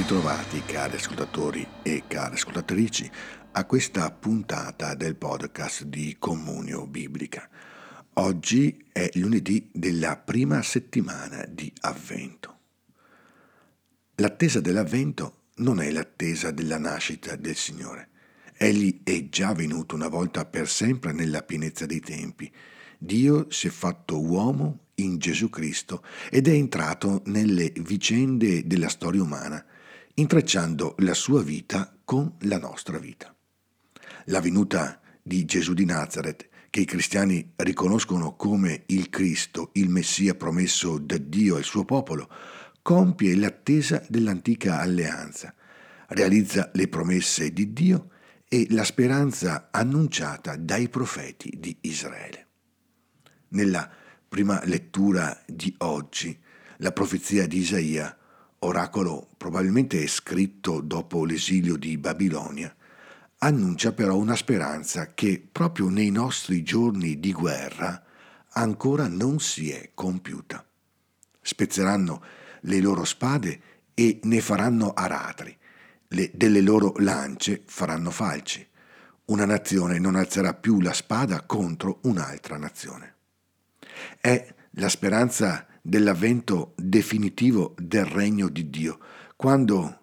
Ritrovati cari ascoltatori e care ascoltatrici a questa puntata del podcast di Comunio Biblica. Oggi è lunedì della prima settimana di Avvento. L'attesa dell'Avvento non è l'attesa della nascita del Signore. Egli è già venuto una volta per sempre nella pienezza dei tempi. Dio si è fatto uomo in Gesù Cristo ed è entrato nelle vicende della storia umana, intrecciando la sua vita con la nostra vita. La venuta di Gesù di Nazareth, che i cristiani riconoscono come il Cristo, il Messia promesso da Dio al suo popolo, compie l'attesa dell'antica alleanza, realizza le promesse di Dio e la speranza annunciata dai profeti di Israele. Nella prima lettura di oggi, la profezia di Isaia, oracolo probabilmente scritto dopo l'esilio di Babilonia, annuncia però una speranza che proprio nei nostri giorni di guerra ancora non si è compiuta. Spezzeranno le loro spade e ne faranno aratri, le, delle loro lance faranno falci. Una nazione non alzerà più la spada contro un'altra nazione. È la speranza dell'avvento definitivo del regno di Dio, quando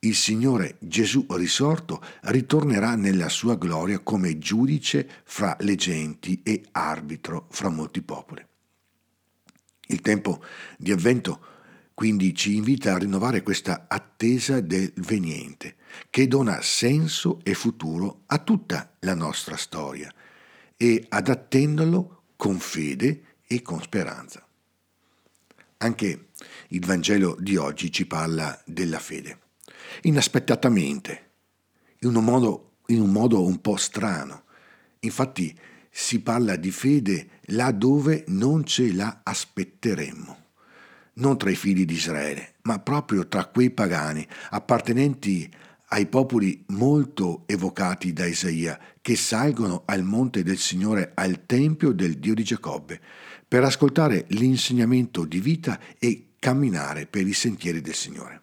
il Signore Gesù risorto ritornerà nella sua gloria come giudice fra le genti e arbitro fra molti popoli. Il tempo di avvento quindi ci invita a rinnovare questa attesa del veniente, che dona senso e futuro a tutta la nostra storia e ad attenderlo con fede e con speranza. Anche il Vangelo di oggi ci parla della fede, inaspettatamente, in un modo, in un, modo un po' strano. Infatti si parla di fede là dove non ce la aspetteremmo. Non tra i figli di Israele, ma proprio tra quei pagani appartenenti ai popoli molto evocati da Isaia, che salgono al monte del Signore, al tempio del Dio di Giacobbe, per ascoltare l'insegnamento di vita e camminare per i sentieri del Signore.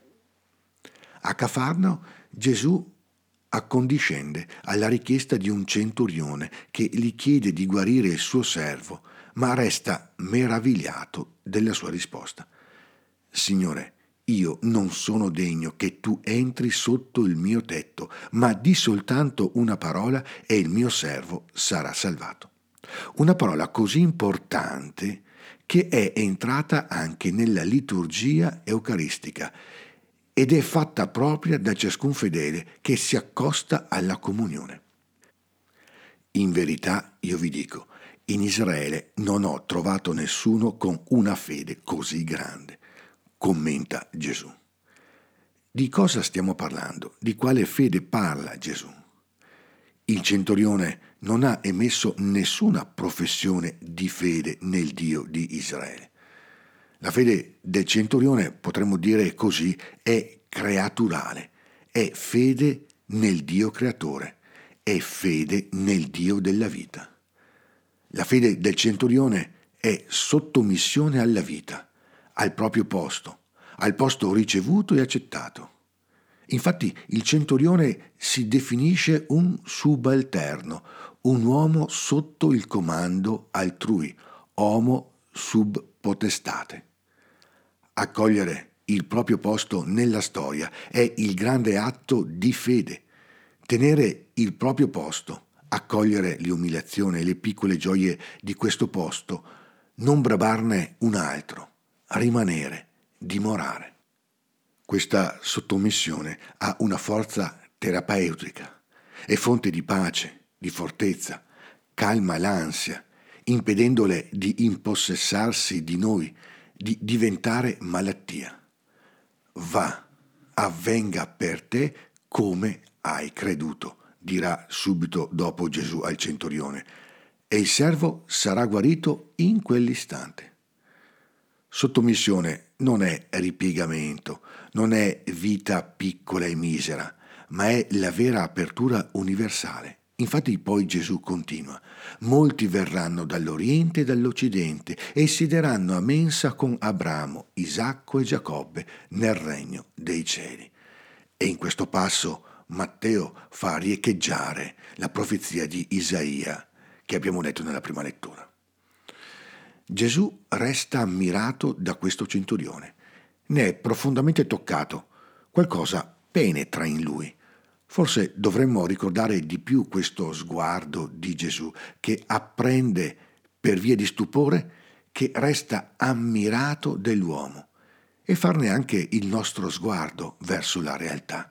A Cafarno Gesù accondiscende alla richiesta di un centurione che gli chiede di guarire il suo servo, ma resta meravigliato della sua risposta. Signore, io non sono degno che tu entri sotto il mio tetto, ma di soltanto una parola e il mio servo sarà salvato. Una parola così importante che è entrata anche nella liturgia eucaristica ed è fatta propria da ciascun fedele che si accosta alla comunione. In verità io vi dico, in Israele non ho trovato nessuno con una fede così grande commenta Gesù. Di cosa stiamo parlando? Di quale fede parla Gesù? Il centurione non ha emesso nessuna professione di fede nel Dio di Israele. La fede del centurione, potremmo dire così, è creaturale, è fede nel Dio creatore, è fede nel Dio della vita. La fede del centurione è sottomissione alla vita, al proprio posto, al posto ricevuto e accettato. Infatti il centurione si definisce un subalterno, un uomo sotto il comando altrui, homo sub potestate. Accogliere il proprio posto nella storia è il grande atto di fede. Tenere il proprio posto, accogliere le umiliazioni e le piccole gioie di questo posto, non brabarne un altro rimanere, dimorare. Questa sottomissione ha una forza terapeutica, è fonte di pace, di fortezza, calma l'ansia, impedendole di impossessarsi di noi, di diventare malattia. Va, avvenga per te come hai creduto, dirà subito dopo Gesù al centurione, e il servo sarà guarito in quell'istante. Sottomissione non è ripiegamento, non è vita piccola e misera, ma è la vera apertura universale. Infatti poi Gesù continua, molti verranno dall'Oriente e dall'Occidente e siederanno a mensa con Abramo, Isacco e Giacobbe nel regno dei cieli. E in questo passo Matteo fa riecheggiare la profezia di Isaia che abbiamo letto nella prima lettura. Gesù resta ammirato da questo centurione, ne è profondamente toccato, qualcosa penetra in lui. Forse dovremmo ricordare di più questo sguardo di Gesù che apprende per via di stupore che resta ammirato dell'uomo e farne anche il nostro sguardo verso la realtà.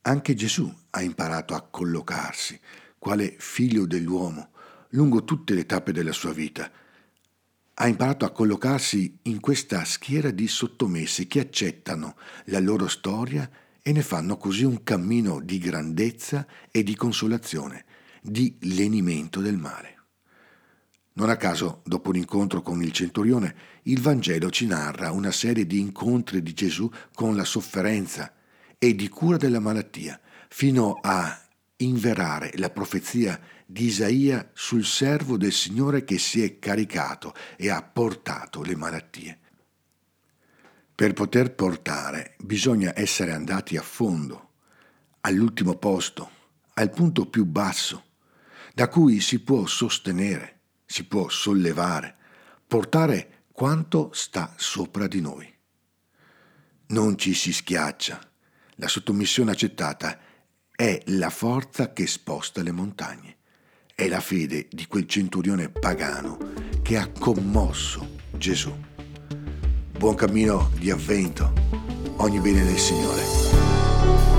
Anche Gesù ha imparato a collocarsi, quale figlio dell'uomo, lungo tutte le tappe della sua vita. Ha imparato a collocarsi in questa schiera di sottomessi che accettano la loro storia e ne fanno così un cammino di grandezza e di consolazione, di lenimento del male. Non a caso, dopo l'incontro con il centurione, il Vangelo ci narra una serie di incontri di Gesù con la sofferenza e di cura della malattia, fino a inverare la profezia di Isaia sul servo del Signore che si è caricato e ha portato le malattie. Per poter portare bisogna essere andati a fondo, all'ultimo posto, al punto più basso, da cui si può sostenere, si può sollevare, portare quanto sta sopra di noi. Non ci si schiaccia, la sottomissione accettata è la forza che sposta le montagne. È la fede di quel centurione pagano che ha commosso Gesù. Buon cammino di avvento, ogni bene del Signore.